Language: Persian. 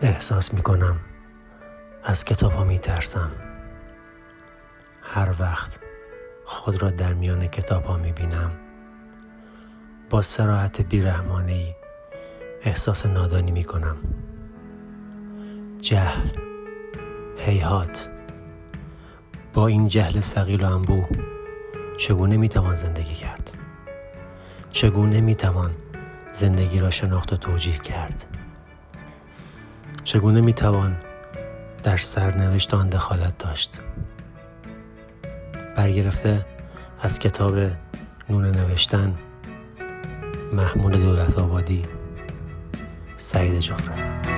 احساس می کنم از کتاب ها می ترسم هر وقت خود را در میان کتاب ها می بینم با سراحت بیرحمانه احساس نادانی می کنم جهل هیهات با این جهل سقیل و انبوه چگونه می توان زندگی کرد؟ چگونه می توان زندگی را شناخت و توجیه کرد؟ چگونه می توان در سرنوشت آن دخالت داشت؟ برگرفته از کتاب نون نوشتن محمود دولت آبادی سعید جفره